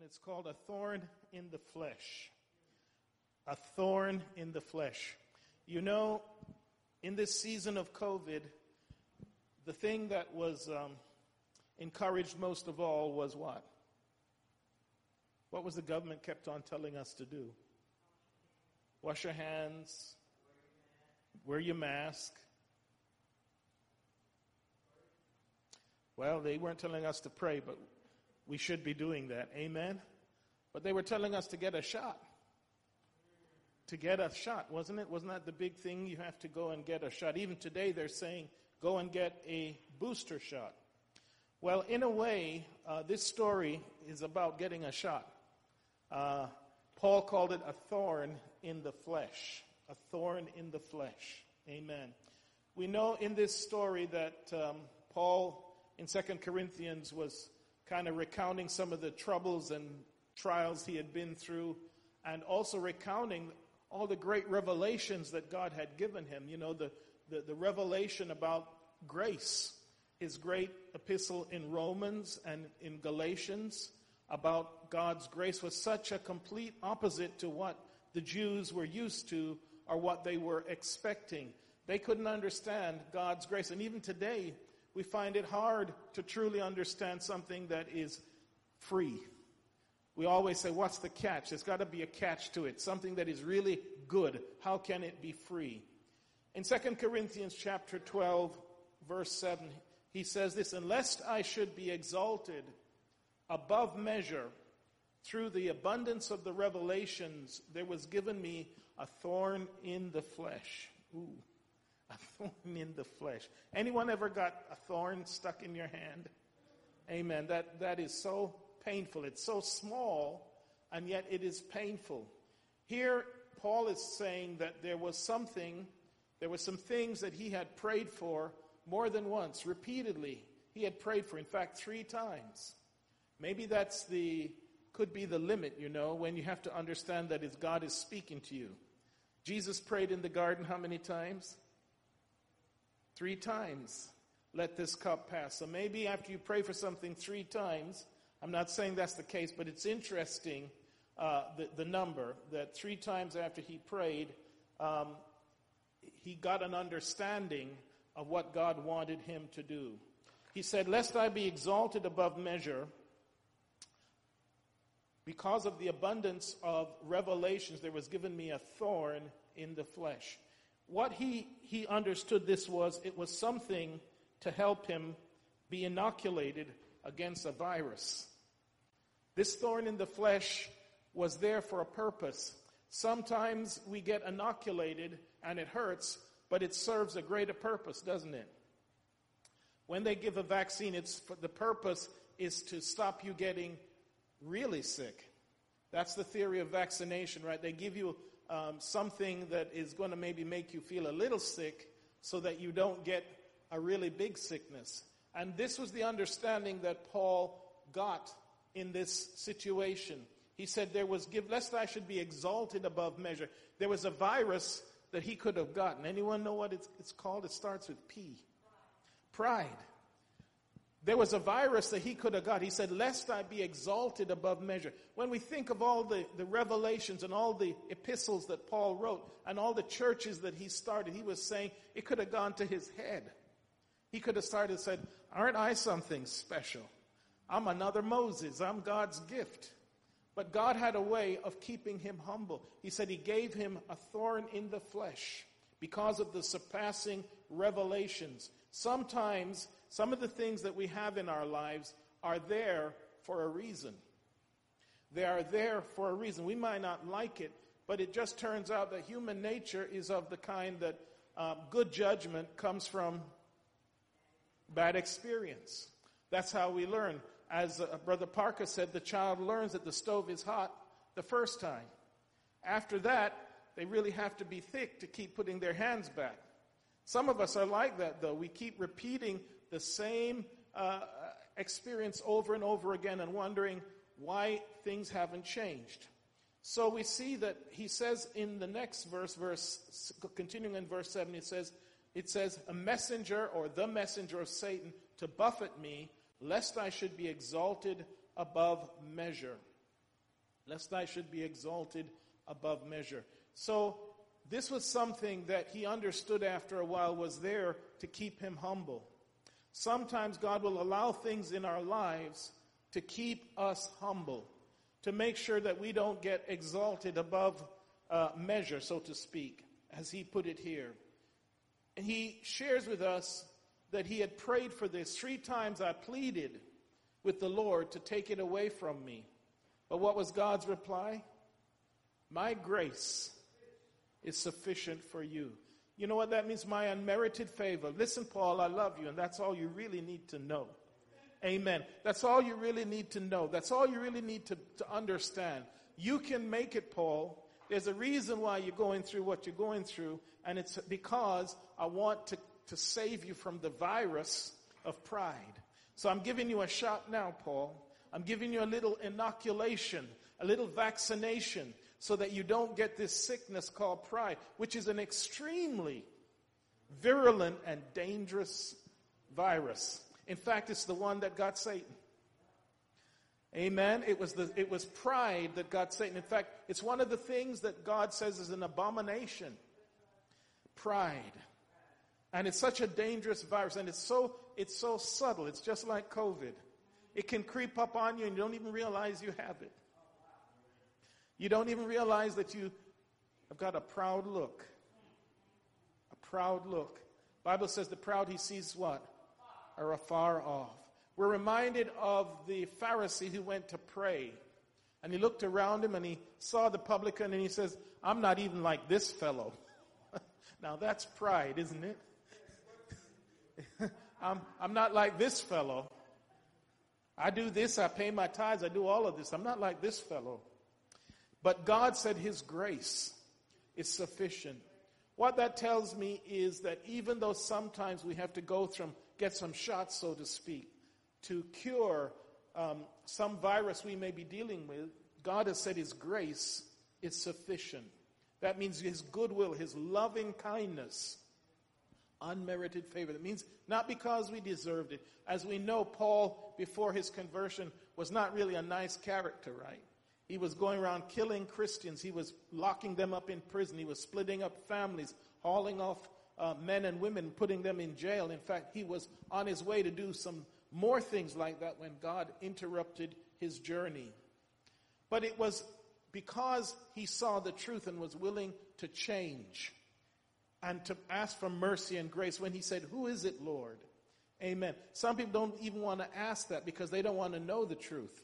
and it's called A Thorn in the Flesh. A Thorn in the Flesh. You know, in this season of COVID, the thing that was um, encouraged most of all was what? What was the government kept on telling us to do? Wash your hands, wear your mask. Well, they weren't telling us to pray, but we should be doing that. Amen? But they were telling us to get a shot. To get a shot, wasn't it? Wasn't that the big thing? You have to go and get a shot. Even today, they're saying go and get a booster shot. Well, in a way, uh, this story is about getting a shot. Uh, Paul called it a thorn in the flesh. A thorn in the flesh. Amen. We know in this story that um, Paul in 2 Corinthians was kind of recounting some of the troubles and trials he had been through, and also recounting all the great revelations that God had given him. You know, the, the, the revelation about grace, his great epistle in Romans and in Galatians about God's grace was such a complete opposite to what the Jews were used to or what they were expecting. They couldn't understand God's grace. And even today, we find it hard to truly understand something that is free. We always say, What's the catch? There's got to be a catch to it, something that is really good. How can it be free? In 2 Corinthians chapter 12, verse 7, he says this, Unless I should be exalted above measure through the abundance of the revelations, there was given me a thorn in the flesh. Ooh, a thorn in the flesh. Anyone ever got a thorn stuck in your hand? Amen. That, that is so painful. It's so small, and yet it is painful. Here, Paul is saying that there was something, there were some things that he had prayed for more than once, repeatedly. He had prayed for, in fact, three times. Maybe that's the, could be the limit, you know, when you have to understand that if God is speaking to you. Jesus prayed in the garden how many times? Three times. Let this cup pass. So maybe after you pray for something three times, I'm not saying that's the case, but it's interesting uh, the, the number that three times after he prayed, um, he got an understanding of what God wanted him to do. He said, Lest I be exalted above measure, because of the abundance of revelations, there was given me a thorn in the flesh. What he, he understood this was it was something to help him be inoculated against a virus. This thorn in the flesh was there for a purpose. Sometimes we get inoculated and it hurts, but it serves a greater purpose, doesn't it? When they give a vaccine, it's the purpose is to stop you getting really sick. That's the theory of vaccination, right? They give you um, something that is going to maybe make you feel a little sick so that you don't get a really big sickness. And this was the understanding that Paul got in this situation. He said there was give lest I should be exalted above measure. There was a virus that he could have gotten. Anyone know what it's, it's called? It starts with P. Pride. There was a virus that he could have got. He said, Lest I be exalted above measure. When we think of all the, the revelations and all the epistles that Paul wrote and all the churches that he started, he was saying it could have gone to his head. He could have started and said, Aren't I something special? I'm another Moses. I'm God's gift. But God had a way of keeping him humble. He said he gave him a thorn in the flesh because of the surpassing revelations. Sometimes some of the things that we have in our lives are there for a reason. They are there for a reason. We might not like it, but it just turns out that human nature is of the kind that um, good judgment comes from bad experience. That's how we learn. As uh, Brother Parker said, the child learns that the stove is hot the first time. After that, they really have to be thick to keep putting their hands back. Some of us are like that, though. We keep repeating the same uh, experience over and over again and wondering why things haven't changed. So we see that he says in the next verse, verse continuing in verse 7, it says, it says, a messenger or the messenger of Satan to buffet me, lest I should be exalted above measure. lest I should be exalted above measure. So, this was something that he understood after a while was there to keep him humble. Sometimes God will allow things in our lives to keep us humble, to make sure that we don't get exalted above uh, measure, so to speak, as he put it here. And he shares with us that he had prayed for this. Three times I pleaded with the Lord to take it away from me. But what was God's reply? My grace is sufficient for you. You know what that means? My unmerited favor. Listen, Paul, I love you, and that's all you really need to know. Amen. That's all you really need to know. That's all you really need to, to understand. You can make it, Paul. There's a reason why you're going through what you're going through, and it's because I want to, to save you from the virus of pride. So I'm giving you a shot now, Paul. I'm giving you a little inoculation, a little vaccination so that you don't get this sickness called pride, which is an extremely virulent and dangerous virus. In fact, it's the one that got Satan. Amen. It was the, it was pride that got Satan. In fact, it's one of the things that God says is an abomination. Pride. And it's such a dangerous virus and it's so, it's so subtle. It's just like COVID. It can creep up on you and you don't even realize you have it. You don't even realize that you have got a proud look. A proud look. Bible says the proud he sees what? Are afar off. We're reminded of the Pharisee who went to pray. And he looked around him and he saw the publican and he says, I'm not even like this fellow. now that's pride, isn't it? I'm, I'm not like this fellow. I do this, I pay my tithes, I do all of this. I'm not like this fellow. But God said His grace is sufficient. What that tells me is that even though sometimes we have to go through, get some shots, so to speak, to cure um, some virus we may be dealing with, God has said His grace is sufficient. That means His goodwill, His loving kindness, unmerited favor. That means not because we deserved it. As we know, Paul, before his conversion, was not really a nice character, right? He was going around killing Christians. He was locking them up in prison. He was splitting up families, hauling off uh, men and women, putting them in jail. In fact, he was on his way to do some more things like that when God interrupted his journey. But it was because he saw the truth and was willing to change and to ask for mercy and grace when he said, Who is it, Lord? Amen. Some people don't even want to ask that because they don't want to know the truth.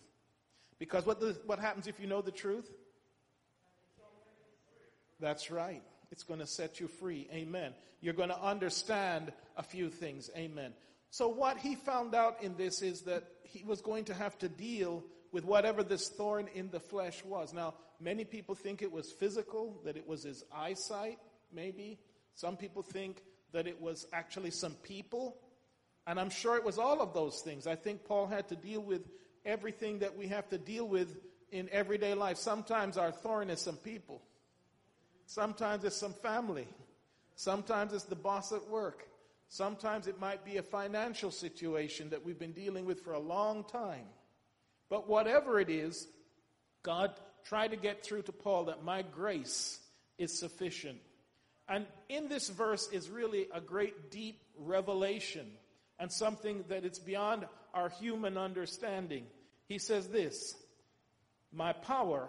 Because what, the, what happens if you know the truth? That's right. It's going to set you free. Amen. You're going to understand a few things. Amen. So, what he found out in this is that he was going to have to deal with whatever this thorn in the flesh was. Now, many people think it was physical, that it was his eyesight, maybe. Some people think that it was actually some people. And I'm sure it was all of those things. I think Paul had to deal with everything that we have to deal with in everyday life. Sometimes our thorn is some people. Sometimes it's some family. Sometimes it's the boss at work. Sometimes it might be a financial situation that we've been dealing with for a long time. But whatever it is, God tried to get through to Paul that my grace is sufficient. And in this verse is really a great deep revelation and something that it's beyond our human understanding. He says this My power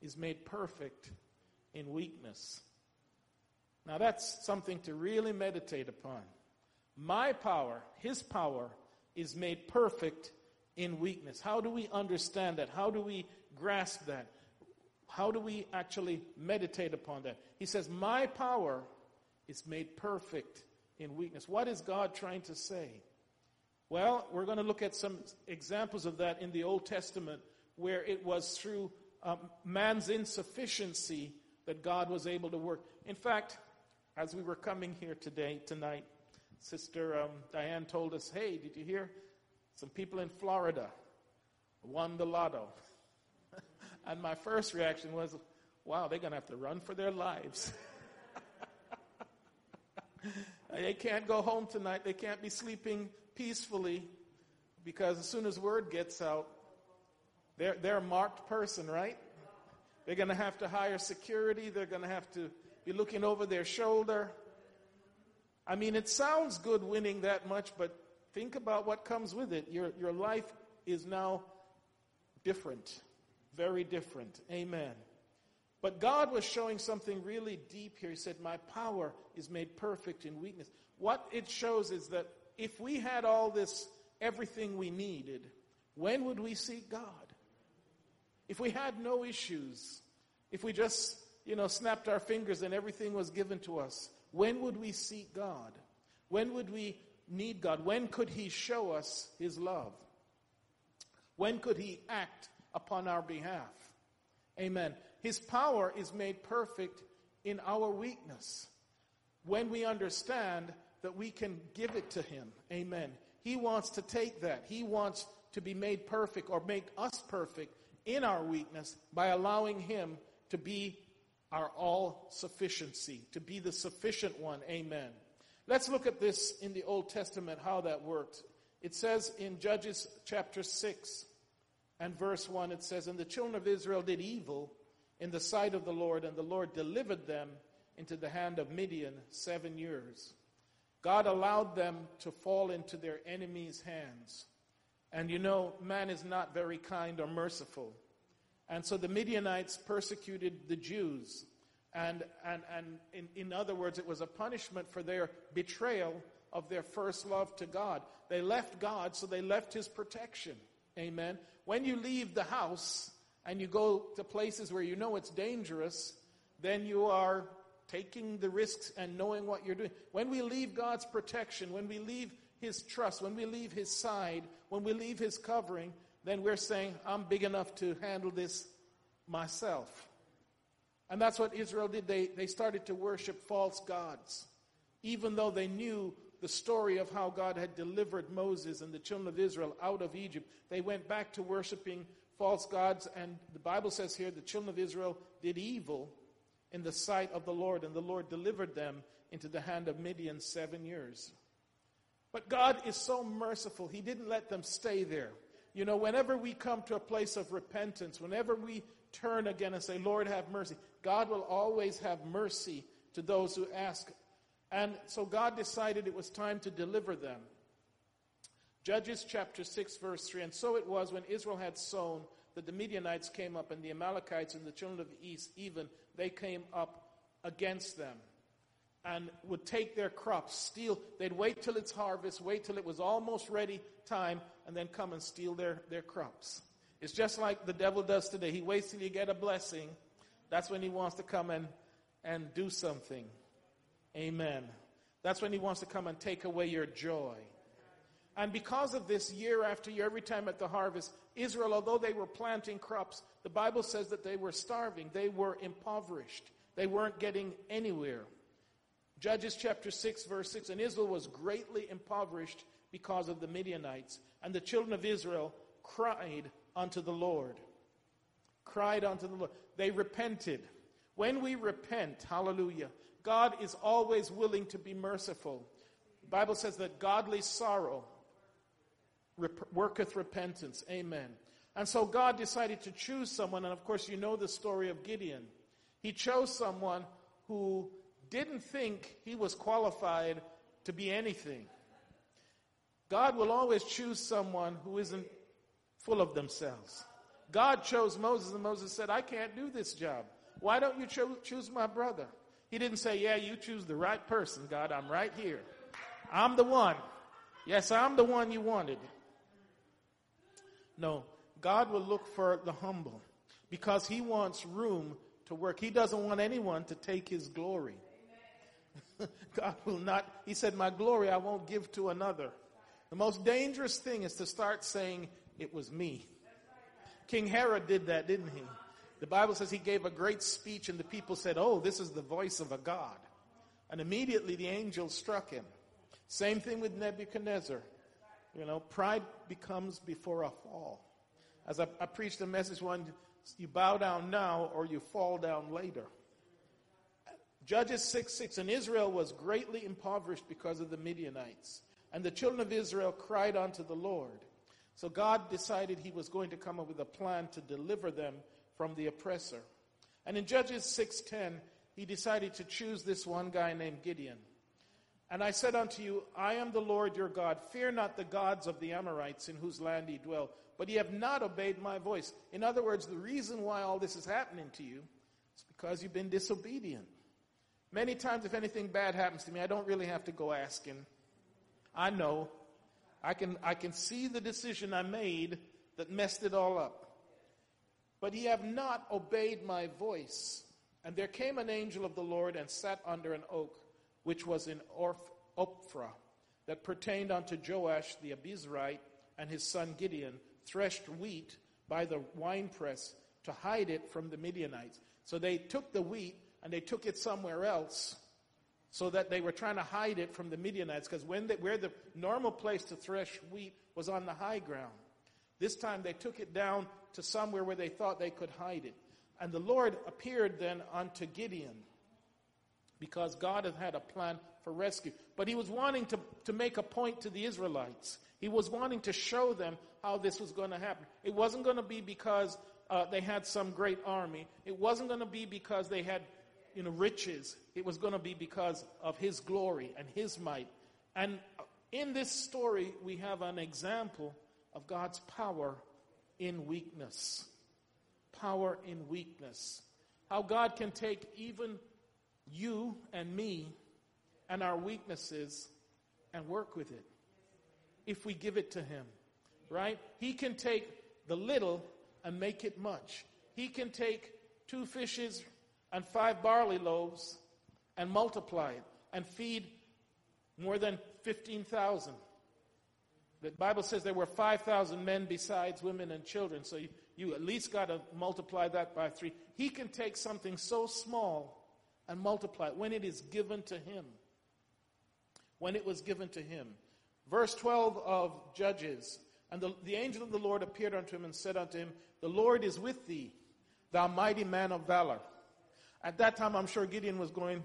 is made perfect in weakness. Now that's something to really meditate upon. My power, His power, is made perfect in weakness. How do we understand that? How do we grasp that? How do we actually meditate upon that? He says, My power is made perfect in weakness. What is God trying to say? Well, we're going to look at some examples of that in the Old Testament where it was through um, man's insufficiency that God was able to work. In fact, as we were coming here today, tonight, Sister um, Diane told us, hey, did you hear? Some people in Florida won the lotto. and my first reaction was, wow, they're going to have to run for their lives. they can't go home tonight. They can't be sleeping peacefully because as soon as word gets out, They're, they're a marked person, right? They're going to have to hire security. They're going to have to be looking over their shoulder. I mean, it sounds good winning that much, but think about what comes with it. Your, your life is now different, very different. Amen. But God was showing something really deep here. He said, My power is made perfect in weakness. What it shows is that if we had all this, everything we needed, when would we seek God? If we had no issues, if we just, you know, snapped our fingers and everything was given to us, when would we seek God? When would we need God? When could He show us His love? When could He act upon our behalf? Amen. His power is made perfect in our weakness. When we understand that we can give it to Him. Amen. He wants to take that. He wants to be made perfect or make us perfect in our weakness by allowing Him to be our all sufficiency, to be the sufficient one. Amen. Let's look at this in the Old Testament, how that worked. It says in Judges chapter 6 and verse 1, it says, And the children of Israel did evil in the sight of the Lord, and the Lord delivered them into the hand of Midian seven years. God allowed them to fall into their enemies' hands. And you know, man is not very kind or merciful. And so the Midianites persecuted the Jews. And, and, and in, in other words, it was a punishment for their betrayal of their first love to God. They left God, so they left His protection. Amen. When you leave the house and you go to places where you know it's dangerous, then you are taking the risks and knowing what you're doing. When we leave God's protection, when we leave His trust, when we leave His side, when we leave His covering, then we're saying, I'm big enough to handle this myself. And that's what Israel did. They, they started to worship false gods, even though they knew the story of how God had delivered Moses and the children of Israel out of Egypt. They went back to worshiping false gods, and the Bible says here the children of Israel did evil in the sight of the Lord, and the Lord delivered them into the hand of Midian seven years. But God is so merciful, He didn't let them stay there. You know, whenever we come to a place of repentance, whenever we turn again and say, Lord, have mercy, God will always have mercy to those who ask. And so God decided it was time to deliver them. Judges chapter 6, verse 3. And so it was when Israel had sown that the Midianites came up, and the Amalekites and the children of the east, even, they came up against them and would take their crops, steal. They'd wait till it's harvest, wait till it was almost ready time, and then come and steal their, their crops. It's just like the devil does today. He waits till you get a blessing. That's when he wants to come and, and do something. Amen. That's when he wants to come and take away your joy. And because of this, year after year, every time at the harvest, Israel, although they were planting crops, the Bible says that they were starving. They were impoverished. They weren't getting anywhere. Judges chapter 6, verse 6 And Israel was greatly impoverished because of the Midianites. And the children of Israel cried unto the Lord. Cried unto the Lord. They repented. When we repent, hallelujah, God is always willing to be merciful. The Bible says that godly sorrow rep- worketh repentance. Amen. And so God decided to choose someone, and of course, you know the story of Gideon. He chose someone who didn't think he was qualified to be anything. God will always choose someone who isn't full of themselves. God chose Moses, and Moses said, I can't do this job. Why don't you cho- choose my brother? He didn't say, Yeah, you choose the right person, God. I'm right here. I'm the one. Yes, I'm the one you wanted. No, God will look for the humble because He wants room to work. He doesn't want anyone to take His glory. God will not, He said, My glory I won't give to another. The most dangerous thing is to start saying, It was me. King Herod did that, didn't he? The Bible says he gave a great speech, and the people said, Oh, this is the voice of a God. And immediately the angel struck him. Same thing with Nebuchadnezzar. You know, pride becomes before a fall. As I, I preached a message one, you bow down now or you fall down later. Judges 6 6, and Israel was greatly impoverished because of the Midianites. And the children of Israel cried unto the Lord. So God decided he was going to come up with a plan to deliver them from the oppressor. And in Judges 6:10, he decided to choose this one guy named Gideon. And I said unto you, I am the Lord your God. Fear not the gods of the Amorites in whose land ye dwell, but ye have not obeyed my voice. In other words, the reason why all this is happening to you is because you've been disobedient. Many times, if anything bad happens to me, I don't really have to go asking. I know. I can, I can see the decision I made that messed it all up. But ye have not obeyed my voice. And there came an angel of the Lord and sat under an oak which was in Ophrah, that pertained unto Joash the Abiezrite and his son Gideon, threshed wheat by the winepress to hide it from the Midianites. So they took the wheat and they took it somewhere else so that they were trying to hide it from the Midianites because when where the normal place to thresh wheat was on the high ground. This time they took it down to somewhere where they thought they could hide it. And the Lord appeared then unto Gideon because God had had a plan for rescue. But he was wanting to, to make a point to the Israelites. He was wanting to show them how this was going to happen. It wasn't going to be because uh, they had some great army. It wasn't going to be because they had you know, riches. It was going to be because of his glory and his might. And in this story, we have an example of God's power in weakness. Power in weakness. How God can take even you and me and our weaknesses and work with it if we give it to Him, right? He can take the little and make it much. He can take two fishes and five barley loaves and multiply it and feed more than 15,000. The Bible says there were 5,000 men besides women and children, so you, you at least got to multiply that by three. He can take something so small and multiply it when it is given to him. When it was given to him. Verse 12 of Judges. And the, the angel of the Lord appeared unto him and said unto him, The Lord is with thee, thou mighty man of valor. At that time, I'm sure Gideon was going,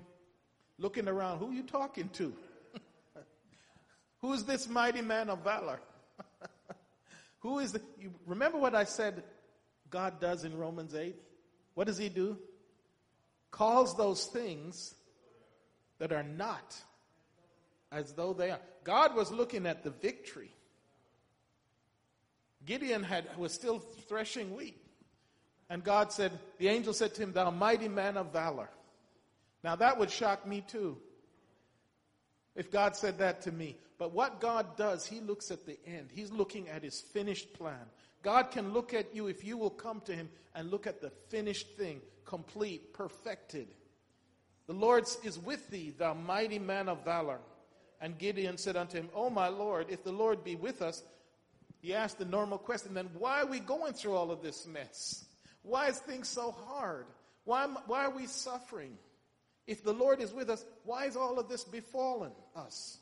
looking around, who are you talking to? Who's this mighty man of valor? Who is the, you remember what I said God does in Romans 8? What does he do? Calls those things that are not as though they are. God was looking at the victory. Gideon had, was still threshing wheat. And God said, the angel said to him, Thou mighty man of valor. Now that would shock me too. If God said that to me. But what God does, He looks at the end. He's looking at His finished plan. God can look at you if you will come to Him and look at the finished thing, complete, perfected. The Lord is with thee, thou mighty man of valor. And Gideon said unto him, O my Lord, if the Lord be with us, he asked the normal question, then why are we going through all of this mess? Why is things so hard? Why, why are we suffering? If the Lord is with us, why is all of this befallen us?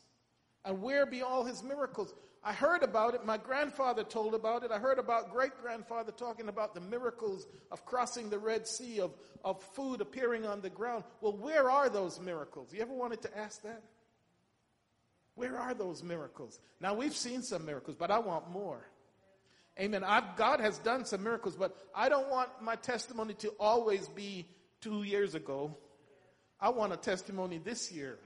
And where be all his miracles? I heard about it. My grandfather told about it. I heard about great grandfather talking about the miracles of crossing the Red Sea, of, of food appearing on the ground. Well, where are those miracles? You ever wanted to ask that? Where are those miracles? Now, we've seen some miracles, but I want more. Amen. I've, God has done some miracles, but I don't want my testimony to always be two years ago. I want a testimony this year.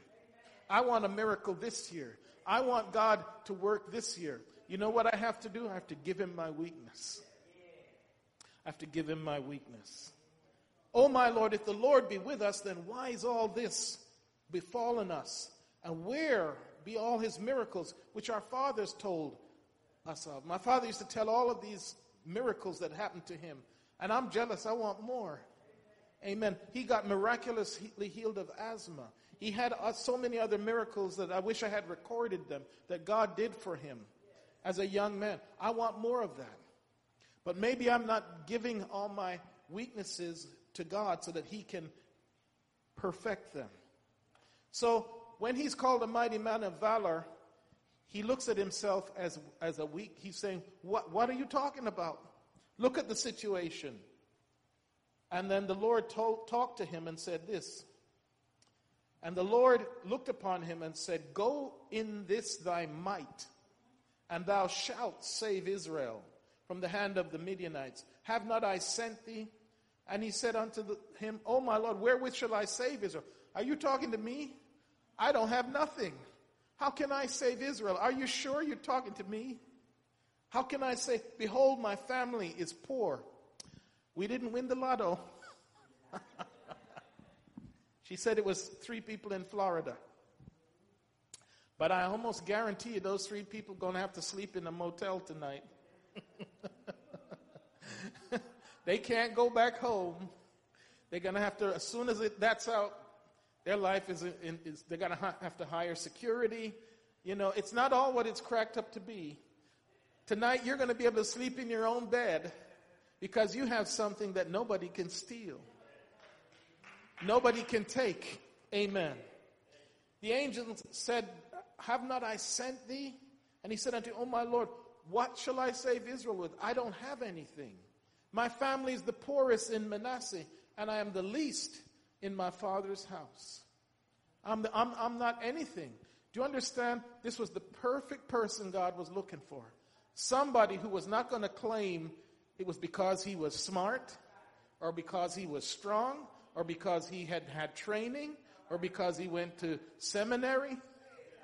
I want a miracle this year. I want God to work this year. You know what I have to do? I have to give him my weakness. I have to give him my weakness. Oh, my Lord, if the Lord be with us, then why is all this befallen us? And where be all his miracles which our fathers told us of? My father used to tell all of these miracles that happened to him. And I'm jealous. I want more. Amen. He got miraculously healed of asthma. He had uh, so many other miracles that I wish I had recorded them that God did for him as a young man. I want more of that. But maybe I'm not giving all my weaknesses to God so that he can perfect them. So when he's called a mighty man of valor, he looks at himself as, as a weak. He's saying, what, what are you talking about? Look at the situation. And then the Lord told, talked to him and said this and the Lord looked upon him and said, Go in this thy might, and thou shalt save Israel from the hand of the Midianites. Have not I sent thee? And he said unto the, him, O my Lord, wherewith shall I save Israel? Are you talking to me? I don't have nothing. How can I save Israel? Are you sure you're talking to me? How can I say, Behold, my family is poor? We didn't win the lotto. she said it was three people in Florida. But I almost guarantee you those three people are going to have to sleep in a motel tonight. they can't go back home. They're going to have to, as soon as it, that's out, their life is, in, is they're going to ha- have to hire security. You know, it's not all what it's cracked up to be. Tonight, you're going to be able to sleep in your own bed because you have something that nobody can steal, nobody can take. Amen. The angel said, Have not I sent thee? And he said unto, him, Oh my Lord, what shall I save Israel with? I don't have anything. My family is the poorest in Manasseh, and I am the least in my father's house. I'm, the, I'm, I'm not anything. Do you understand? This was the perfect person God was looking for. Somebody who was not going to claim it was because he was smart, or because he was strong, or because he had had training, or because he went to seminary.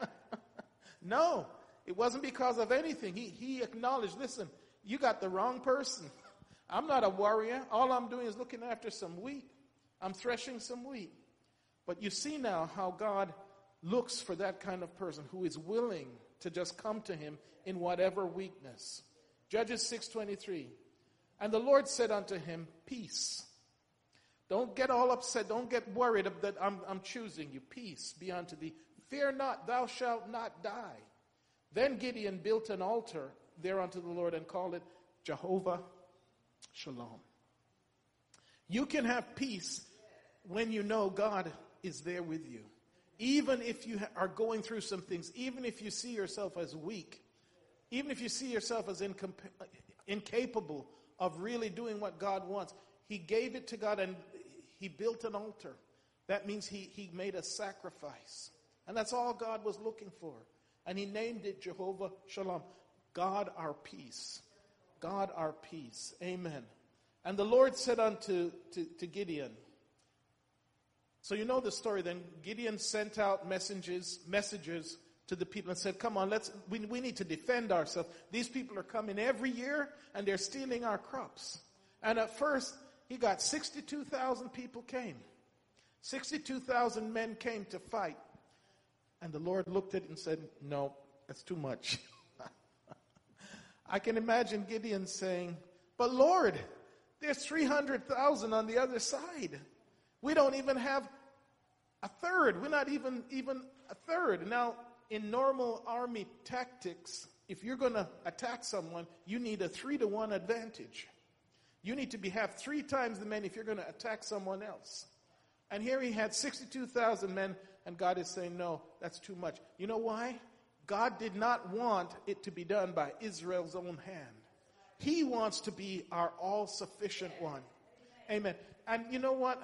no, it wasn't because of anything. He, he acknowledged, listen, you got the wrong person. I'm not a warrior. All I'm doing is looking after some wheat. I'm threshing some wheat. But you see now how God looks for that kind of person who is willing to just come to him in whatever weakness. Judges 6:23. And the Lord said unto him, Peace. Don't get all upset. Don't get worried that I'm, I'm choosing you. Peace be unto thee. Fear not, thou shalt not die. Then Gideon built an altar there unto the Lord and called it Jehovah Shalom. You can have peace when you know God is there with you. Even if you are going through some things, even if you see yourself as weak, even if you see yourself as incapable of really doing what God wants, He gave it to God and He built an altar. That means He, he made a sacrifice. And that's all God was looking for. And He named it Jehovah Shalom God our peace. God our peace. Amen. And the Lord said unto to, to Gideon, so you know the story then. Gideon sent out messages, messages to the people and said, come on, let's, we, we need to defend ourselves. These people are coming every year and they're stealing our crops. And at first, he got 62,000 people came. 62,000 men came to fight. And the Lord looked at it and said, no, that's too much. I can imagine Gideon saying, but Lord, there's 300,000 on the other side. We don't even have a third. We're not even, even a third. Now, in normal army tactics, if you're going to attack someone, you need a three to one advantage. You need to be, have three times the men if you're going to attack someone else. And here he had 62,000 men, and God is saying, no, that's too much. You know why? God did not want it to be done by Israel's own hand. He wants to be our all sufficient one. Amen. And you know what?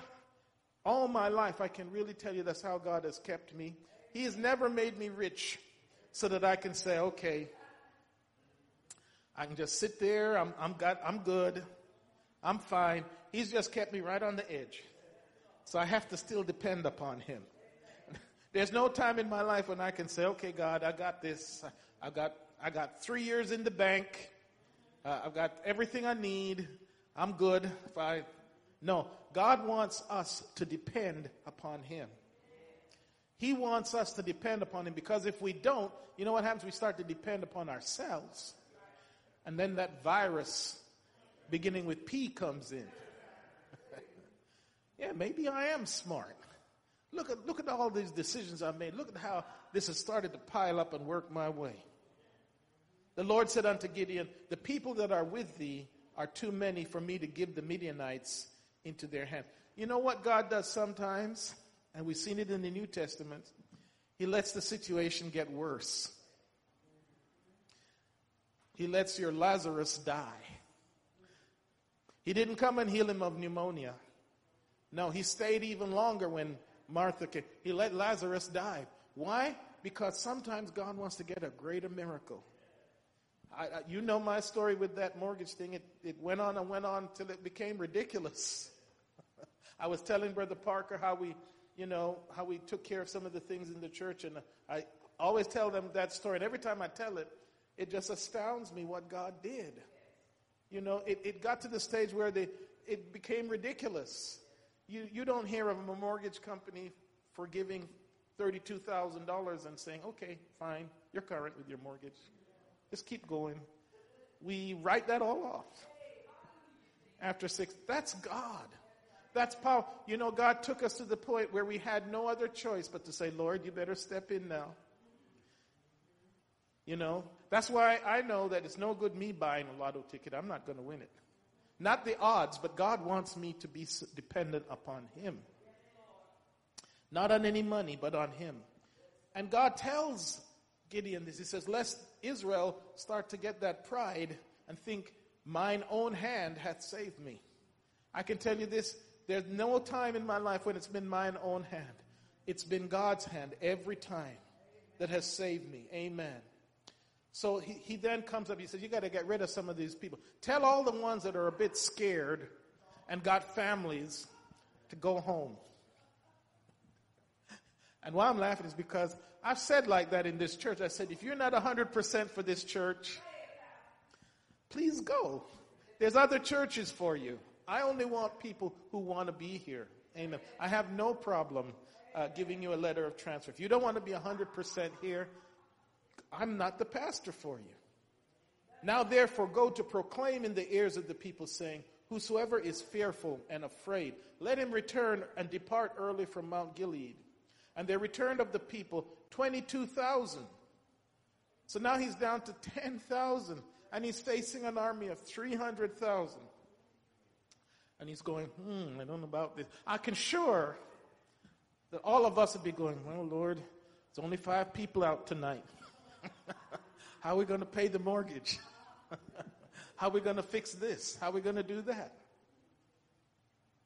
All my life, I can really tell you that's how God has kept me. He has never made me rich so that I can say, okay, I can just sit there. I'm, I'm, got, I'm good. I'm fine. He's just kept me right on the edge. So I have to still depend upon Him. There's no time in my life when I can say, okay, God, I got this. I got, I got three years in the bank. Uh, I've got everything I need. I'm good. If I, no, God wants us to depend upon Him. He wants us to depend upon Him because if we don't, you know what happens? We start to depend upon ourselves. And then that virus, beginning with P, comes in. yeah, maybe I am smart. Look at, look at all these decisions I made. Look at how this has started to pile up and work my way. The Lord said unto Gideon, The people that are with thee are too many for me to give the Midianites into their hand. You know what God does sometimes? And we've seen it in the New Testament. He lets the situation get worse. He lets your Lazarus die. He didn't come and heal him of pneumonia. No, he stayed even longer when Martha came. He let Lazarus die. Why? Because sometimes God wants to get a greater miracle. I, I, you know my story with that mortgage thing. It, it went on and went on till it became ridiculous. I was telling Brother Parker how we, you know, how we took care of some of the things in the church, and I always tell them that story. And every time I tell it, it just astounds me what God did. You know, it, it got to the stage where they, it became ridiculous. You, you don't hear of a mortgage company forgiving $32,000 and saying, okay, fine, you're current with your mortgage. Just keep going. We write that all off. After six, that's God. That's power. You know, God took us to the point where we had no other choice but to say, Lord, you better step in now. You know, that's why I know that it's no good me buying a lotto ticket. I'm not going to win it. Not the odds, but God wants me to be dependent upon Him. Not on any money, but on Him. And God tells Gideon this. He says, Lest Israel start to get that pride and think, Mine own hand hath saved me. I can tell you this there's no time in my life when it's been mine own hand. It's been God's hand every time that has saved me. Amen. So he, he then comes up, he says, You got to get rid of some of these people. Tell all the ones that are a bit scared and got families to go home. And why I'm laughing is because I've said like that in this church. I said, if you're not 100% for this church, please go. There's other churches for you. I only want people who want to be here. Amen. I have no problem uh, giving you a letter of transfer. If you don't want to be 100% here, I'm not the pastor for you. Now therefore go to proclaim in the ears of the people, saying, Whosoever is fearful and afraid, let him return and depart early from Mount Gilead. And they returned of the people 22,000. So now he's down to 10,000, and he's facing an army of 300,000. And he's going, hmm, I don't know about this. I can sure that all of us would be going, well, Lord, it's only five people out tonight. How are we going to pay the mortgage? How are we going to fix this? How are we going to do that?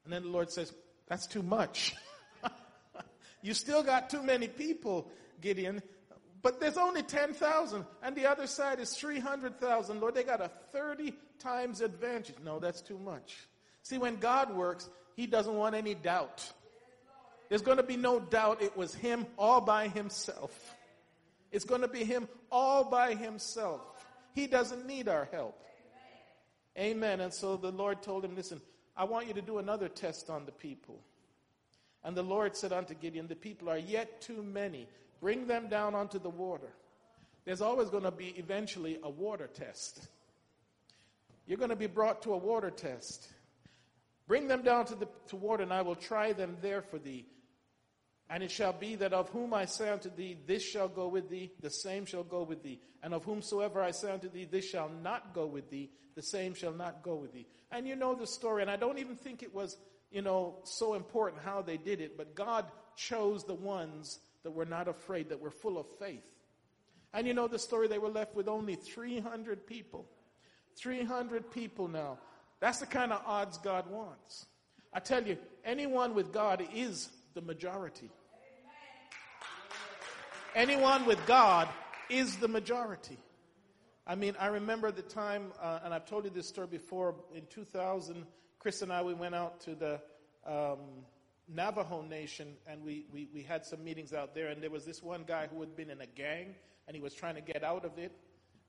And then the Lord says, That's too much. you still got too many people, Gideon, but there's only 10,000, and the other side is 300,000. Lord, they got a 30 times advantage. No, that's too much. See, when God works, He doesn't want any doubt. There's going to be no doubt it was Him all by Himself. It's going to be him all by himself. He doesn't need our help. Amen. And so the Lord told him, Listen, I want you to do another test on the people. And the Lord said unto Gideon, The people are yet too many. Bring them down onto the water. There's always going to be eventually a water test. You're going to be brought to a water test. Bring them down to the to water, and I will try them there for thee. And it shall be that of whom I say unto thee, this shall go with thee, the same shall go with thee. And of whomsoever I say unto thee, this shall not go with thee, the same shall not go with thee. And you know the story, and I don't even think it was, you know, so important how they did it, but God chose the ones that were not afraid, that were full of faith. And you know the story, they were left with only 300 people. 300 people now. That's the kind of odds God wants. I tell you, anyone with God is the majority. Anyone with God is the majority. I mean, I remember the time, uh, and I've told you this story before. In 2000, Chris and I, we went out to the um, Navajo Nation, and we, we, we had some meetings out there. And there was this one guy who had been in a gang, and he was trying to get out of it.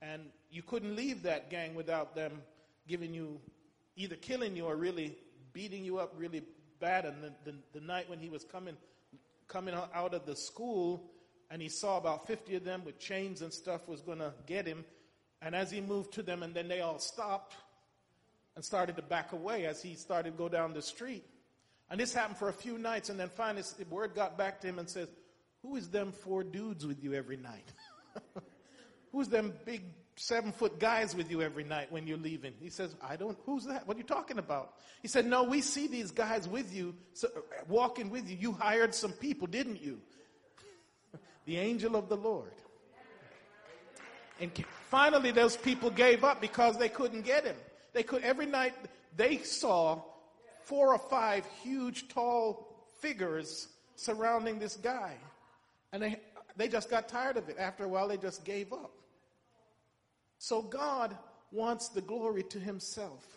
And you couldn't leave that gang without them giving you either killing you or really beating you up really bad. And the, the, the night when he was coming, coming out of the school, and he saw about 50 of them with chains and stuff was going to get him. And as he moved to them, and then they all stopped and started to back away as he started to go down the street. And this happened for a few nights, and then finally the word got back to him and says, Who is them four dudes with you every night? Who's them big seven foot guys with you every night when you're leaving? He says, I don't, who's that? What are you talking about? He said, No, we see these guys with you, so, walking with you. You hired some people, didn't you? The angel of the Lord. And finally, those people gave up because they couldn't get him. They could, every night, they saw four or five huge, tall figures surrounding this guy. And they, they just got tired of it. After a while, they just gave up. So God wants the glory to himself.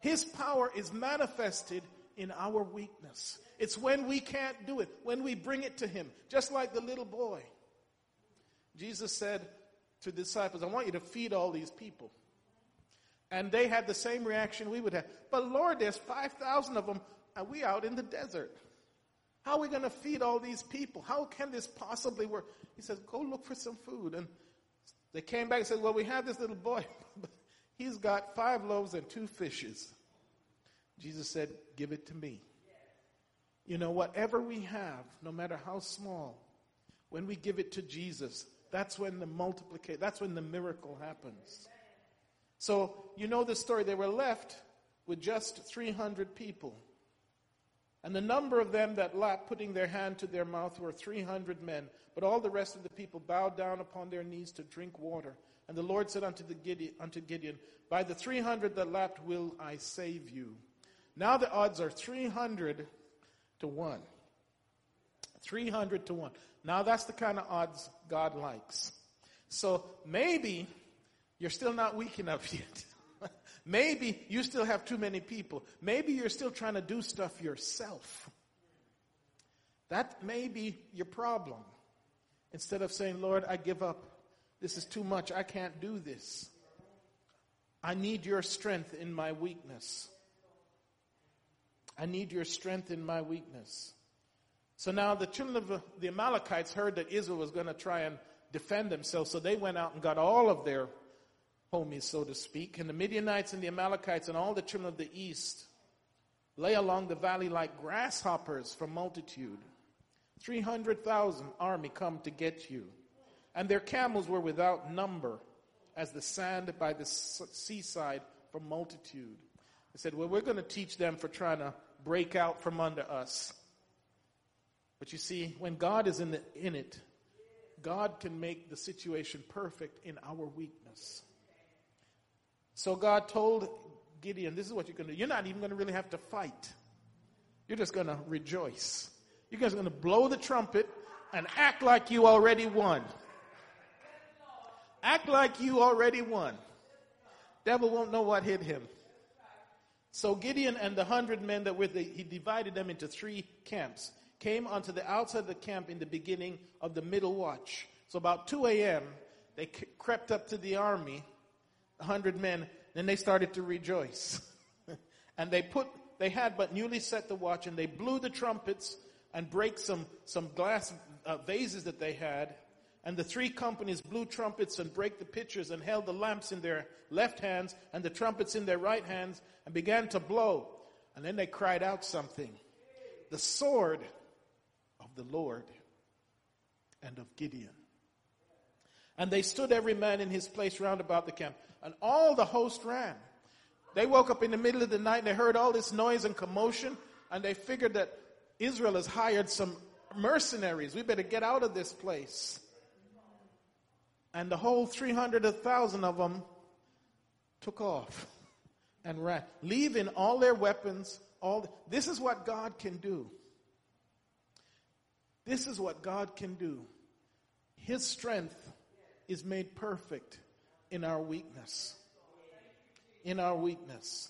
His power is manifested in our weakness. It's when we can't do it, when we bring it to him, just like the little boy. Jesus said to the disciples, I want you to feed all these people. And they had the same reaction we would have. But Lord, there's 5,000 of them, and we out in the desert. How are we going to feed all these people? How can this possibly work? He says, Go look for some food. And they came back and said, Well, we have this little boy. He's got five loaves and two fishes. Jesus said, Give it to me. You know, whatever we have, no matter how small, when we give it to Jesus, that's when the multiplication, that's when the miracle happens. So, you know the story. They were left with just 300 people. And the number of them that lapped, putting their hand to their mouth, were 300 men. But all the rest of the people bowed down upon their knees to drink water. And the Lord said unto, Gideon, unto Gideon, By the 300 that lapped will I save you. Now the odds are 300 to 1. 300 to 1. Now that's the kind of odds God likes. So maybe you're still not weak enough yet. Maybe you still have too many people. Maybe you're still trying to do stuff yourself. That may be your problem. Instead of saying, Lord, I give up. This is too much. I can't do this. I need your strength in my weakness. I need your strength in my weakness. So now the children of the Amalekites heard that Israel was going to try and defend themselves, so they went out and got all of their homies, so to speak. And the Midianites and the Amalekites and all the children of the east lay along the valley like grasshoppers from multitude. 300,000 army come to get you. And their camels were without number as the sand by the seaside from multitude. I said, well, we're going to teach them for trying to break out from under us. But you see, when God is in, the, in it, God can make the situation perfect in our weakness. So God told Gideon, this is what you're going to do. You're not even going to really have to fight. You're just going to rejoice. You're just going to blow the trumpet and act like you already won. Act like you already won. Devil won't know what hit him. So Gideon and the hundred men that were the, he divided them into three camps, came onto the outside of the camp in the beginning of the middle watch. So about 2 a.m., they crept up to the army 100 men, then they started to rejoice. and they put, they had but newly set the watch and they blew the trumpets and break some, some glass uh, vases that they had. And the three companies blew trumpets and break the pitchers and held the lamps in their left hands and the trumpets in their right hands and began to blow. And then they cried out something. The sword of the Lord and of Gideon. And they stood every man in his place round about the camp. And all the host ran. They woke up in the middle of the night and they heard all this noise and commotion and they figured that Israel has hired some mercenaries. We better get out of this place. And the whole 300,000 of them took off and ran, leaving all their weapons. All the, this is what God can do. This is what God can do. His strength is made perfect in our weakness. In our weakness.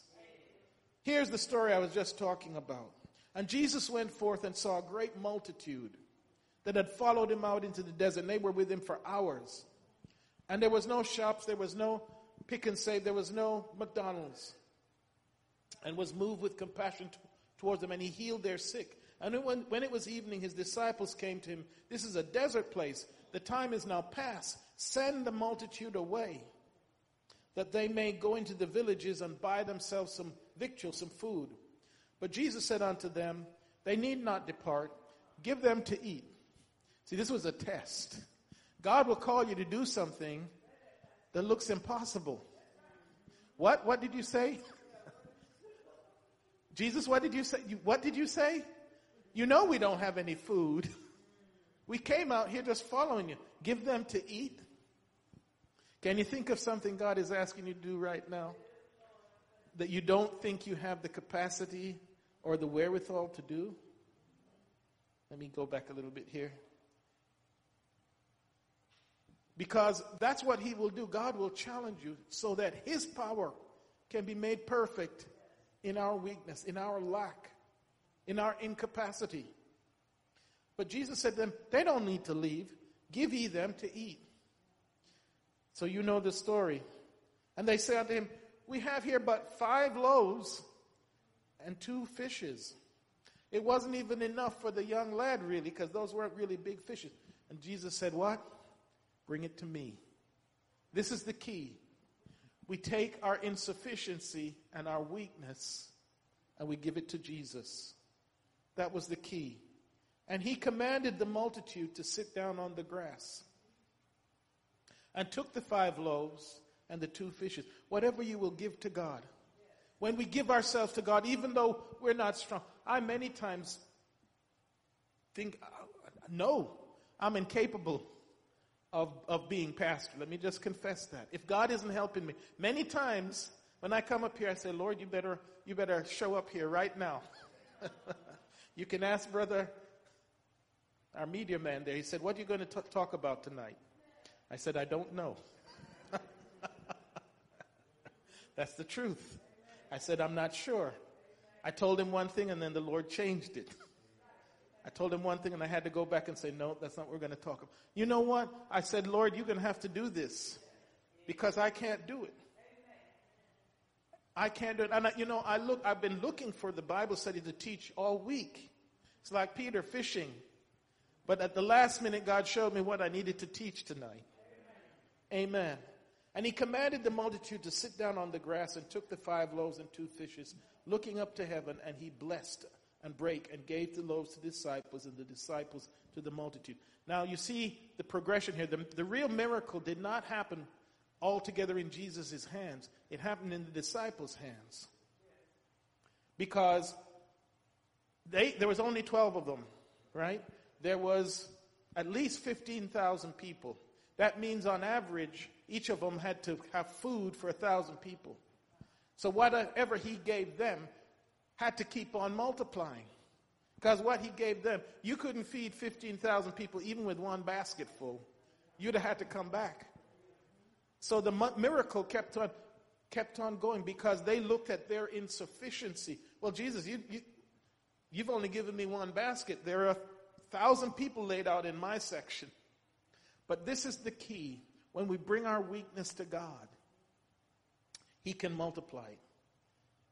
Here's the story I was just talking about. And Jesus went forth and saw a great multitude that had followed him out into the desert. And they were with him for hours. And there was no shops, there was no Pick 'n Save, there was no McDonald's. And was moved with compassion t- towards them, and he healed their sick. And when, when it was evening, his disciples came to him. This is a desert place. The time is now past. Send the multitude away, that they may go into the villages and buy themselves some victual, some food. But Jesus said unto them, They need not depart. Give them to eat. See, this was a test. God will call you to do something that looks impossible. What? What did you say? Jesus, what did you say? What did you say? You know we don't have any food. We came out here just following you. Give them to eat. Can you think of something God is asking you to do right now that you don't think you have the capacity or the wherewithal to do? Let me go back a little bit here. Because that's what he will do. God will challenge you so that his power can be made perfect in our weakness, in our lack, in our incapacity. But Jesus said to them, They don't need to leave. Give ye them to eat. So you know the story. And they say unto him, We have here but five loaves and two fishes. It wasn't even enough for the young lad, really, because those weren't really big fishes. And Jesus said, What? Bring it to me. This is the key. We take our insufficiency and our weakness and we give it to Jesus. That was the key. And he commanded the multitude to sit down on the grass and took the five loaves and the two fishes. Whatever you will give to God. When we give ourselves to God, even though we're not strong, I many times think, no, I'm incapable of, of being pastor. Let me just confess that. If God isn't helping me, many times when I come up here, I say, Lord, you better, you better show up here right now. you can ask Brother, our media man there, he said, What are you going to talk about tonight? I said, I don't know. That's the truth. I said, I'm not sure. I told him one thing and then the Lord changed it. I told him one thing and I had to go back and say, no, that's not what we're going to talk about. You know what? I said, Lord, you're going to have to do this because I can't do it. I can't do it. And I, you know, I look, I've been looking for the Bible study to teach all week. It's like Peter fishing. But at the last minute, God showed me what I needed to teach tonight. Amen. Amen. And he commanded the multitude to sit down on the grass and took the five loaves and two fishes, looking up to heaven, and he blessed and brake and gave the loaves to the disciples and the disciples to the multitude. Now you see the progression here. The, the real miracle did not happen altogether in Jesus' hands. It happened in the disciples' hands. Because they, there was only 12 of them, right? There was at least 15,000 people. That means on average, each of them had to have food for a thousand people. So whatever he gave them, had to keep on multiplying. Because what he gave them, you couldn't feed 15,000 people even with one basket full. You'd have had to come back. So the miracle kept on, kept on going because they looked at their insufficiency. Well, Jesus, you, you, you've only given me one basket. There are a thousand people laid out in my section. But this is the key. When we bring our weakness to God, He can multiply it.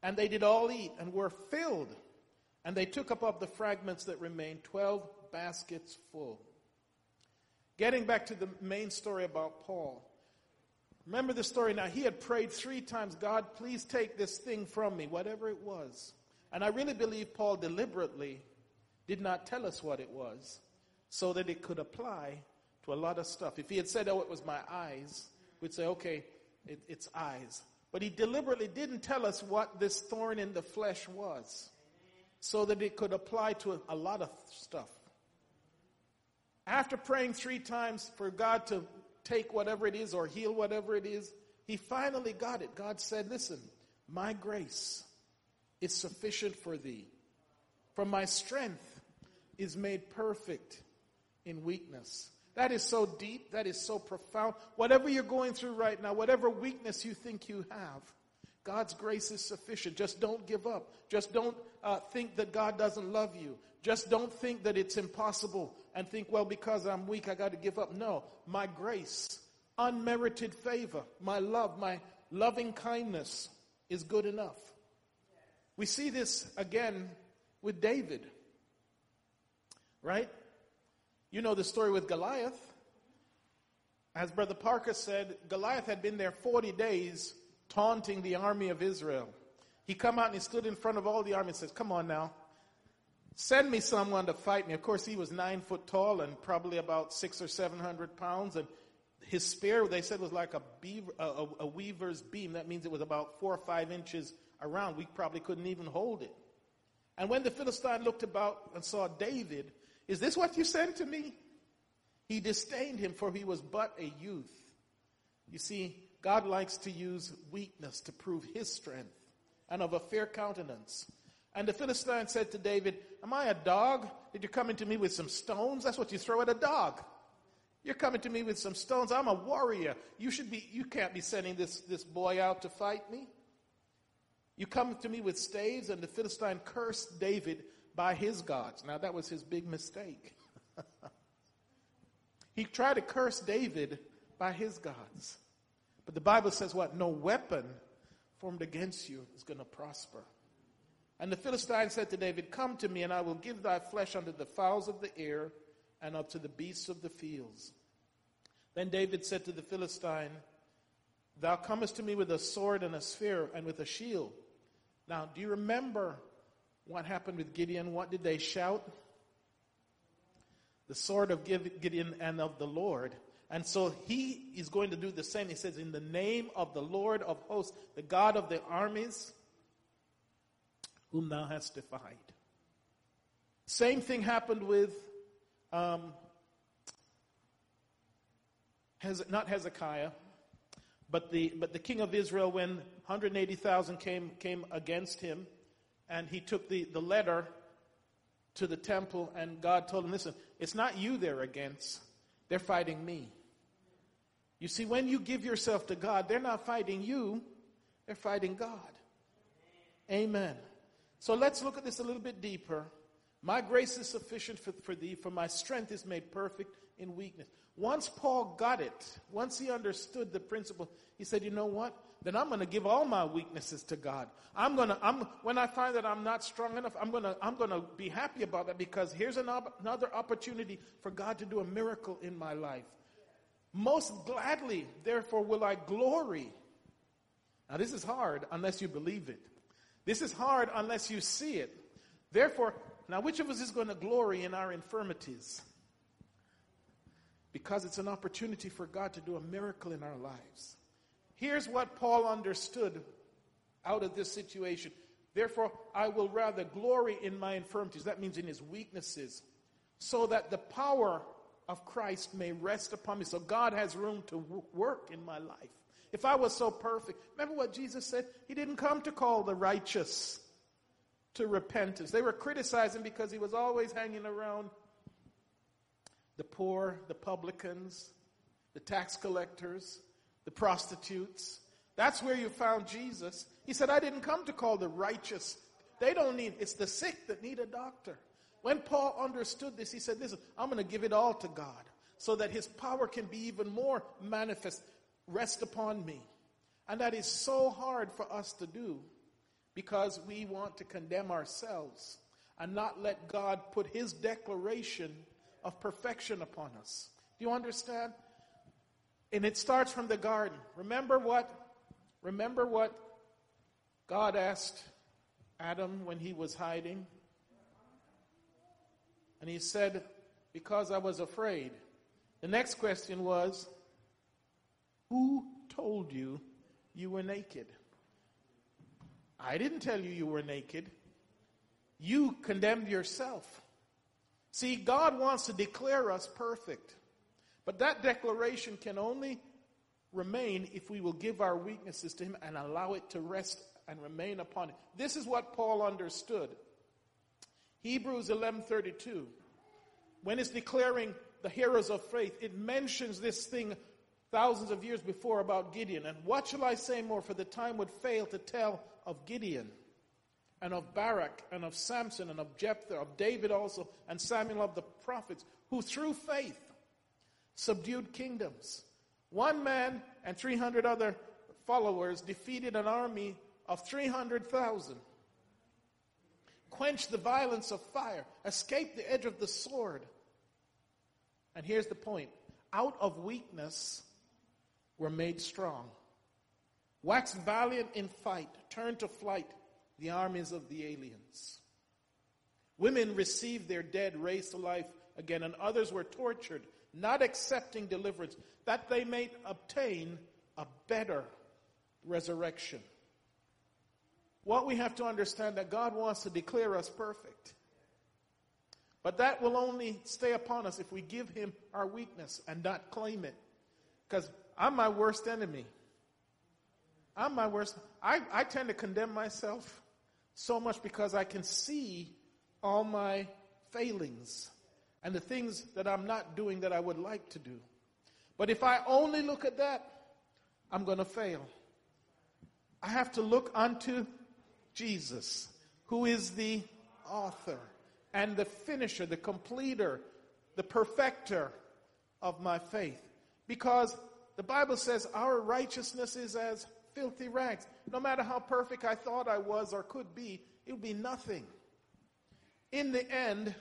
And they did all eat and were filled. And they took up of the fragments that remained 12 baskets full. Getting back to the main story about Paul. Remember the story now. He had prayed three times God, please take this thing from me, whatever it was. And I really believe Paul deliberately did not tell us what it was so that it could apply to a lot of stuff. If he had said, oh, it was my eyes, we'd say, okay, it, it's eyes. But he deliberately didn't tell us what this thorn in the flesh was so that it could apply to a lot of stuff. After praying three times for God to take whatever it is or heal whatever it is, he finally got it. God said, Listen, my grace is sufficient for thee, for my strength is made perfect in weakness. That is so deep. That is so profound. Whatever you're going through right now, whatever weakness you think you have, God's grace is sufficient. Just don't give up. Just don't uh, think that God doesn't love you. Just don't think that it's impossible and think, well, because I'm weak, I got to give up. No, my grace, unmerited favor, my love, my loving kindness is good enough. We see this again with David, right? You know the story with Goliath. As Brother Parker said, Goliath had been there 40 days taunting the army of Israel. He come out and he stood in front of all the army and says, come on now, send me someone to fight me. Of course, he was nine foot tall and probably about six or seven hundred pounds. And his spear, they said, was like a, beaver, a, a weaver's beam. That means it was about four or five inches around. We probably couldn't even hold it. And when the Philistine looked about and saw David, is this what you sent to me? He disdained him, for he was but a youth. You see, God likes to use weakness to prove his strength and of a fair countenance. And the Philistine said to David, Am I a dog? Did you come into me with some stones? That's what you throw at a dog. You're coming to me with some stones. I'm a warrior. You should be, you can't be sending this, this boy out to fight me. You come to me with staves, and the Philistine cursed David by his gods. Now, that was his big mistake. he tried to curse David by his gods. But the Bible says what? No weapon formed against you is going to prosper. And the Philistine said to David, Come to me, and I will give thy flesh unto the fowls of the air and unto the beasts of the fields. Then David said to the Philistine, Thou comest to me with a sword and a spear and with a shield. Now, do you remember what happened with Gideon? What did they shout? The sword of Gideon and of the Lord. And so he is going to do the same. He says, In the name of the Lord of hosts, the God of the armies, whom thou hast defied. Same thing happened with, um, not Hezekiah, but the, but the king of Israel when 180,000 came, came against him and he took the, the letter to the temple, and God told him, Listen, it's not you they're against, they're fighting me. You see, when you give yourself to God, they're not fighting you, they're fighting God. Amen. So let's look at this a little bit deeper. My grace is sufficient for, for thee, for my strength is made perfect in weakness. Once Paul got it, once he understood the principle, he said, You know what? then I'm going to give all my weaknesses to God. I'm going to, I'm, when I find that I'm not strong enough, I'm going to, I'm going to be happy about that because here's an op- another opportunity for God to do a miracle in my life. Most gladly, therefore, will I glory. Now, this is hard unless you believe it. This is hard unless you see it. Therefore, now which of us is going to glory in our infirmities? Because it's an opportunity for God to do a miracle in our lives. Here's what Paul understood out of this situation. Therefore, I will rather glory in my infirmities. That means in his weaknesses, so that the power of Christ may rest upon me. So God has room to work in my life. If I was so perfect, remember what Jesus said? He didn't come to call the righteous to repentance. They were criticizing because he was always hanging around the poor, the publicans, the tax collectors, the prostitutes. That's where you found Jesus. He said, I didn't come to call the righteous. They don't need, it's the sick that need a doctor. When Paul understood this, he said, Listen, I'm going to give it all to God so that his power can be even more manifest, rest upon me. And that is so hard for us to do because we want to condemn ourselves and not let God put his declaration of perfection upon us. Do you understand? And it starts from the garden. Remember what? Remember what God asked Adam when he was hiding? And he said, Because I was afraid. The next question was, Who told you you were naked? I didn't tell you you were naked. You condemned yourself. See, God wants to declare us perfect. But that declaration can only remain if we will give our weaknesses to Him and allow it to rest and remain upon it. This is what Paul understood. Hebrews 11:32 when it's declaring the heroes of faith it mentions this thing thousands of years before about Gideon and what shall I say more for the time would fail to tell of Gideon and of Barak and of Samson and of Jephthah of David also and Samuel of the prophets who through faith subdued kingdoms. One man and 300 other followers defeated an army of 300,000, quenched the violence of fire, escaped the edge of the sword. And here's the point out of weakness were made strong. Waxed valiant in fight, turned to flight the armies of the aliens. Women received their dead raised to life again, and others were tortured not accepting deliverance, that they may obtain a better resurrection. What we have to understand that God wants to declare us perfect. But that will only stay upon us if we give him our weakness and not claim it. Because I'm my worst enemy. I'm my worst. I, I tend to condemn myself so much because I can see all my failings and the things that I'm not doing that I would like to do. But if I only look at that, I'm going to fail. I have to look unto Jesus, who is the author and the finisher, the completer, the perfecter of my faith. Because the Bible says our righteousness is as filthy rags. No matter how perfect I thought I was or could be, it would be nothing. In the end,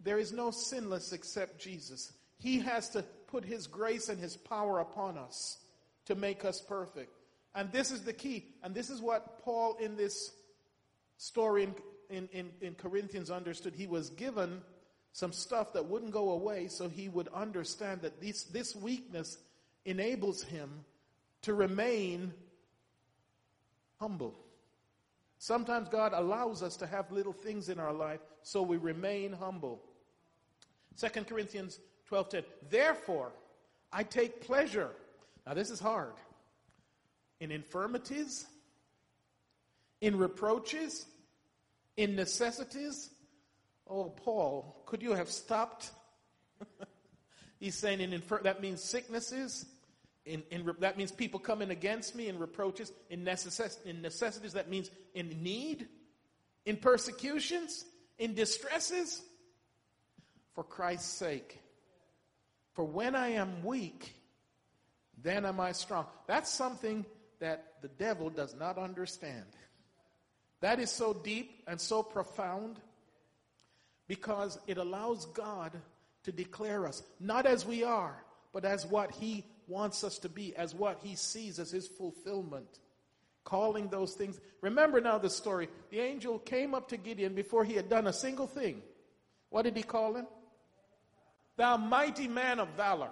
there is no sinless except Jesus. He has to put His grace and His power upon us to make us perfect. And this is the key. And this is what Paul in this story in, in, in, in, Corinthians understood. He was given some stuff that wouldn't go away, so he would understand that this, this weakness enables him to remain humble. Sometimes God allows us to have little things in our life so we remain humble. 2 Corinthians 12:10 Therefore I take pleasure. Now this is hard. In infirmities, in reproaches, in necessities. Oh, Paul, could you have stopped? He's saying in infir- that means sicknesses, in, in, that means people coming against me in reproaches. In, necess- in necessities, that means in need. In persecutions. In distresses. For Christ's sake. For when I am weak, then am I strong. That's something that the devil does not understand. That is so deep and so profound because it allows God to declare us, not as we are, but as what He wants us to be, as what he sees as his fulfillment. Calling those things. Remember now the story. The angel came up to Gideon before he had done a single thing. What did he call him? Thou mighty man of valor.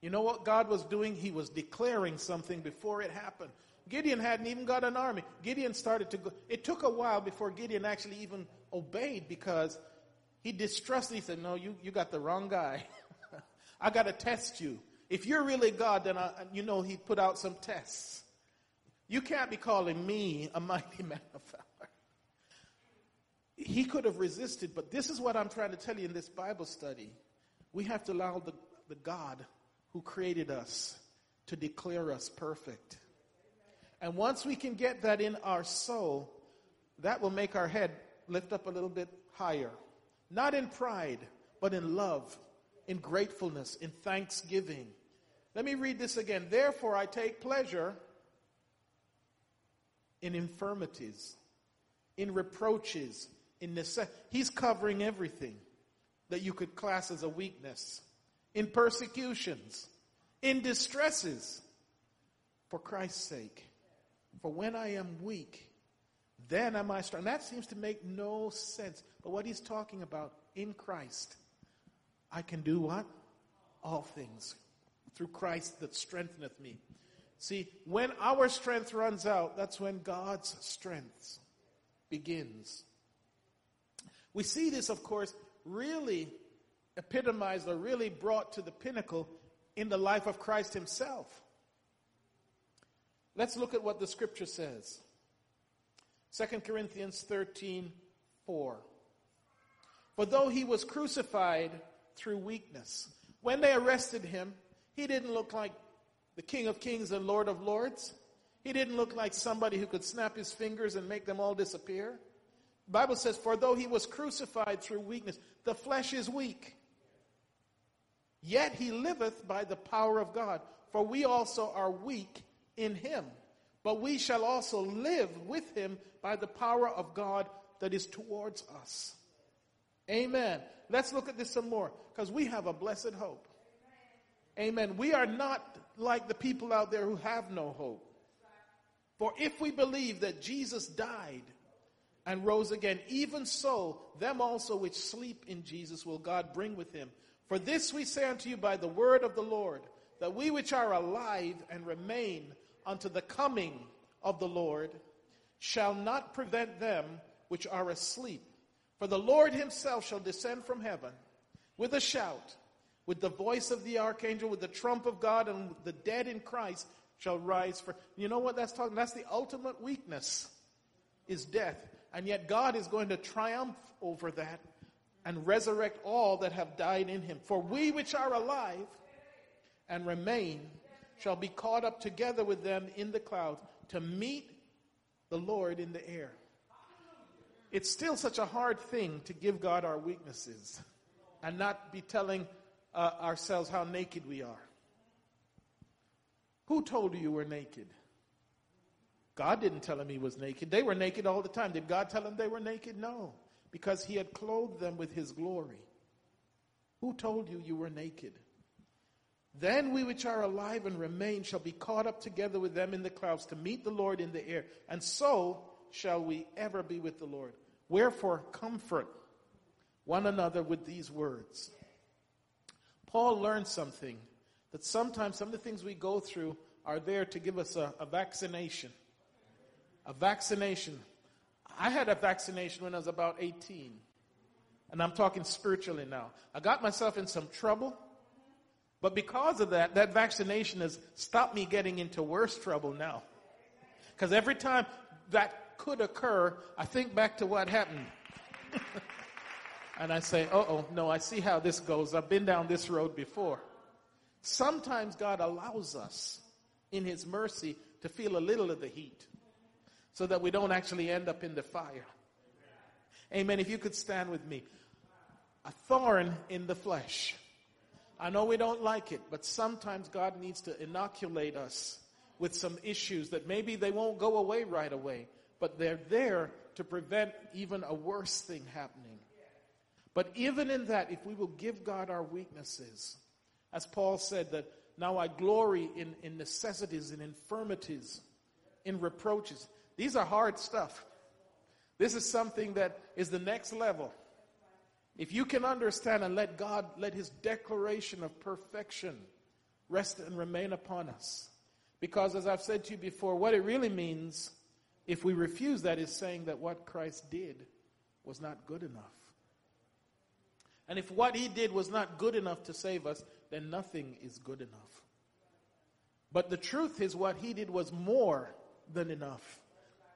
You know what God was doing? He was declaring something before it happened. Gideon hadn't even got an army. Gideon started to go. It took a while before Gideon actually even obeyed because he distrusted. He said, No, you, you got the wrong guy. I got to test you. If you're really God, then I, you know He put out some tests. You can't be calling me a mighty man of valor. He could have resisted, but this is what I'm trying to tell you in this Bible study. We have to allow the, the God who created us to declare us perfect. And once we can get that in our soul, that will make our head lift up a little bit higher. Not in pride, but in love in gratefulness, in thanksgiving. Let me read this again. Therefore, I take pleasure in infirmities, in reproaches, in necessity. He's covering everything that you could class as a weakness, in persecutions, in distresses, for Christ's sake. For when I am weak, then am I strong. And that seems to make no sense. But what he's talking about in Christ I can do what? All things through Christ that strengtheneth me. See, when our strength runs out, that's when God's strength begins. We see this, of course, really epitomized or really brought to the pinnacle in the life of Christ himself. Let's look at what the scripture says. 2 Corinthians 13 4. For though he was crucified through weakness. When they arrested him, he didn't look like the King of Kings and Lord of Lords. He didn't look like somebody who could snap his fingers and make them all disappear. The Bible says, For though he was crucified through weakness, the flesh is weak. Yet he liveth by the power of God. For we also are weak in him. But we shall also live with him by the power of God that is towards us. Amen. Let's look at this some more because we have a blessed hope. Amen. We are not like the people out there who have no hope. For if we believe that Jesus died and rose again, even so, them also which sleep in Jesus will God bring with him. For this we say unto you by the word of the Lord, that we which are alive and remain unto the coming of the Lord shall not prevent them which are asleep. For the Lord himself shall descend from heaven with a shout, with the voice of the archangel, with the trump of God, and the dead in Christ shall rise for. You know what that's talking? That's the ultimate weakness, is death. And yet God is going to triumph over that and resurrect all that have died in him. For we which are alive and remain shall be caught up together with them in the clouds to meet the Lord in the air. It's still such a hard thing to give God our weaknesses and not be telling uh, ourselves how naked we are. Who told you you were naked? God didn't tell him he was naked. They were naked all the time. Did God tell them they were naked? No, because he had clothed them with his glory. Who told you you were naked? Then we which are alive and remain shall be caught up together with them in the clouds to meet the Lord in the air. And so shall we ever be with the Lord. Wherefore, comfort one another with these words. Paul learned something that sometimes some of the things we go through are there to give us a, a vaccination. A vaccination. I had a vaccination when I was about 18. And I'm talking spiritually now. I got myself in some trouble but because of that, that vaccination has stopped me getting into worse trouble now. Because every time that could occur, I think back to what happened. and I say, oh, oh, no, I see how this goes. I've been down this road before. Sometimes God allows us, in His mercy, to feel a little of the heat so that we don't actually end up in the fire. Amen. If you could stand with me. A thorn in the flesh. I know we don't like it, but sometimes God needs to inoculate us with some issues that maybe they won't go away right away, but they're there to prevent even a worse thing happening. But even in that, if we will give God our weaknesses, as Paul said, that now I glory in, in necessities, in infirmities, in reproaches. These are hard stuff. This is something that is the next level. If you can understand and let God, let His declaration of perfection rest and remain upon us. Because as I've said to you before, what it really means, if we refuse that, is saying that what Christ did was not good enough. And if what He did was not good enough to save us, then nothing is good enough. But the truth is, what He did was more than enough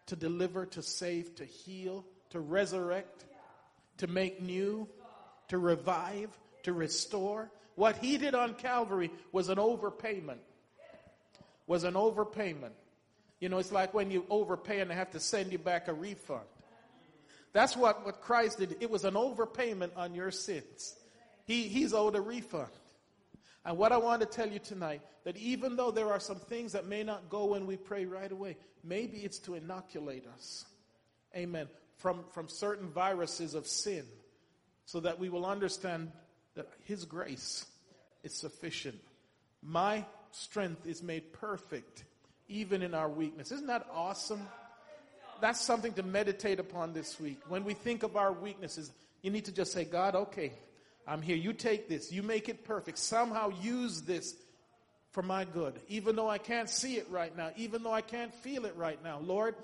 to deliver, to save, to heal, to resurrect to make new, to revive, to restore. What he did on Calvary was an overpayment. Was an overpayment. You know, it's like when you overpay and they have to send you back a refund. That's what, what Christ did. It was an overpayment on your sins. He, he's owed a refund. And what I want to tell you tonight, that even though there are some things that may not go when we pray right away, maybe it's to inoculate us. Amen from, from certain viruses of sin so that we will understand that His grace is sufficient. My strength is made perfect even in our weakness. Isn't that awesome? That's something to meditate upon this week. When we think of our weaknesses, you need to just say, God, okay, I'm here. You take this. You make it perfect. Somehow use this for my good. Even though I can't see it right now, even though I can't feel it right now. Lord,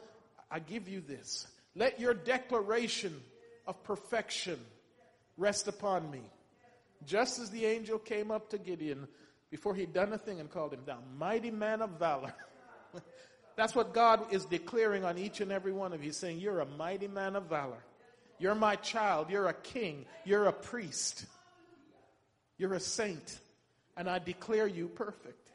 I give you this. Let your declaration of perfection rest upon me. Just as the angel came up to Gideon before he'd done a thing and called him down, mighty man of valor. That's what God is declaring on each and every one of you, saying, You're a mighty man of valor. You're my child. You're a king. You're a priest. You're a saint. And I declare you perfect.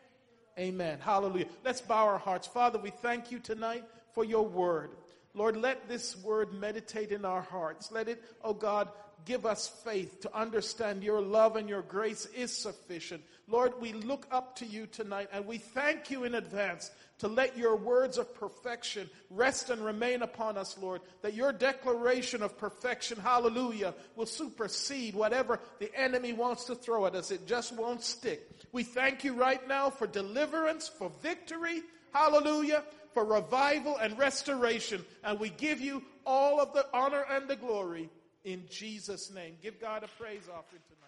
Amen. Hallelujah. Let's bow our hearts. Father, we thank you tonight for your word. Lord, let this word meditate in our hearts. Let it, oh God, give us faith to understand your love and your grace is sufficient. Lord, we look up to you tonight and we thank you in advance to let your words of perfection rest and remain upon us, Lord. That your declaration of perfection, hallelujah, will supersede whatever the enemy wants to throw at us. It just won't stick. We thank you right now for deliverance, for victory, hallelujah for revival and restoration. And we give you all of the honor and the glory in Jesus' name. Give God a praise offering tonight.